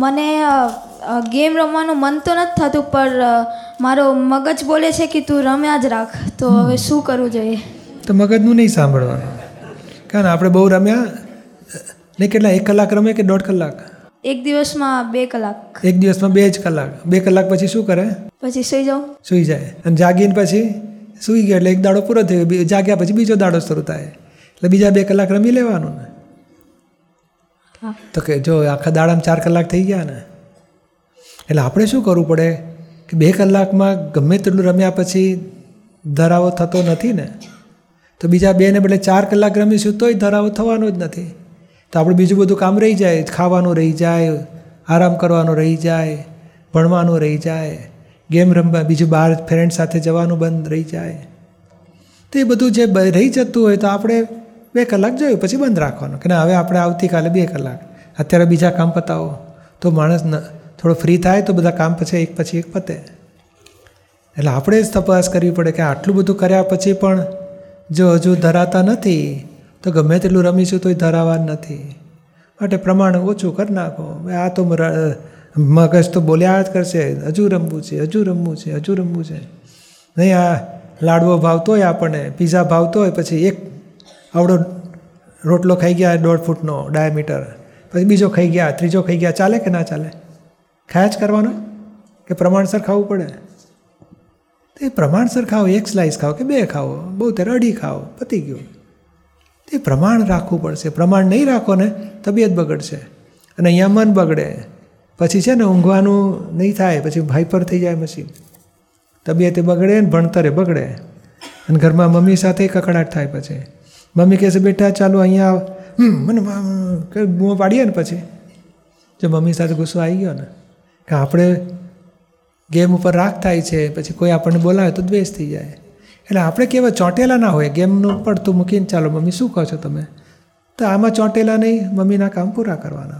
મને ગેમ રમવાનું મન તો નથી થતું પણ મારો મગજ બોલે છે કે તું રમ્યા જ રાખ. તો હવે શું કરવું જોઈએ? તો મગજનું નહીં સાંભળવાનું. કારણ આપણે બહુ રમ્યા ને કેટલા એક કલાક રમે કે દોઢ કલાક? એક દિવસમાં બે કલાક. એક દિવસમાં બે જ કલાક. બે કલાક પછી શું કરે? પછી સુઈ જાઉં. સૂઈ જાય. અને જાગીને પછી સૂઈ ગયો એટલે એક દાડો પૂરો થયો જાગ્યા પછી બીજો દાડો શરૂ થાય. એટલે બીજા બે કલાક રમી લેવાનું ને. તો કે જો આખા દાડામાં ચાર કલાક થઈ ગયા ને, એટલે આપણે શું કરવું પડે કે બે કલાકમાં ગમે તેટલું રમ્યા પછી ધરાવો થતો નથી ને, તો બીજા બેને બદલે ચાર કલાક રમીશું તોય ધરાવો થવાનો જ નથી. તો આપણે બીજું બધું કામ રહી જાય, ખાવાનું રહી જાય, આરામ કરવાનો રહી જાય, ભણવાનું રહી જાય, ગેમ રમવા બીજું બહાર ફ્રેન્ડ સાથે જવાનું બંધ રહી જાય. તો એ બધું જે રહી જતું હોય તો આપણે બે કલાક જોયું, પછી બંધ રાખવાનું. કે ના, હવે આપણે આવતીકાલે બે કલાક. અત્યારે બીજા કામ પતાવો. તો માણસ થોડો ફ્રી થાય તો બધા કામ પછી એક પછી એક પતે. એટલે આપણે જ તપાસ કરવી પડે કે આટલું બધું કર્યા પછી પણ જો હજુ ધરાતા નથી, તો ગમે તેટલું રમીશું તોય ધરાવા નથી. માટે પ્રમાણ ઓછું કરી નાખો. આ તો મગજ તો બોલ્યા જ કરશે. હજુ રમવું છે, હજુ રમવું છે, હજુ રમવું છે. નહીં, આ લાડવો ભાવતો હોય આપણને, પીઝા ભાવતો હોય પછી એક આવડો રોટલો ખાઈ ગયા દોઢ ફૂટનો ડાયામીટર પછી બીજો ખાઈ ગયા, ત્રીજો ખાઈ ગયા, ચાલે કે ના ચાલે? ખાયા જ કરવાનો? કે પ્રમાણસર ખાવું પડે? તો એ પ્રમાણસર ખાઓ, એક સ્લાઇસ ખાઓ કે બે ખાઓ બહુ ત્યારે અઢી ખાઓ, પતી ગયું. તે પ્રમાણ રાખવું પડશે. પ્રમાણ નહીં રાખો ને તબિયત બગડશે. અને અહીંયા મન બગડે. પછી છે ને ઊંઘવાનું નહીં થાય, પછી હાઈપર થઈ જાય મશીન તબિયતે બગડે ને ભણતરે બગડે. અને ઘરમાં મમ્મી સાથે કકડાટ થાય પછી. મમ્મી કહેશે બેટા, ચાલો અહીંયા આવ. મને બૂમો પાડીએ ને પછી. જો મમ્મી સાથે ગુસ્સો આવી ગયો ને, કે આપણે ગેમ ઉપર રાખ થાય છે, પછી કોઈ આપણને બોલાવે તો દ્વેષ થઈ જાય. એટલે આપણે કેવા ચોંટેલા ના હોય ગેમનું પડતું મૂકીને ચાલો, મમ્મી, શું કહો છો તમે? તો આમાં ચોંટેલા નહીં, મમ્મીના કામ પૂરા કરવાના.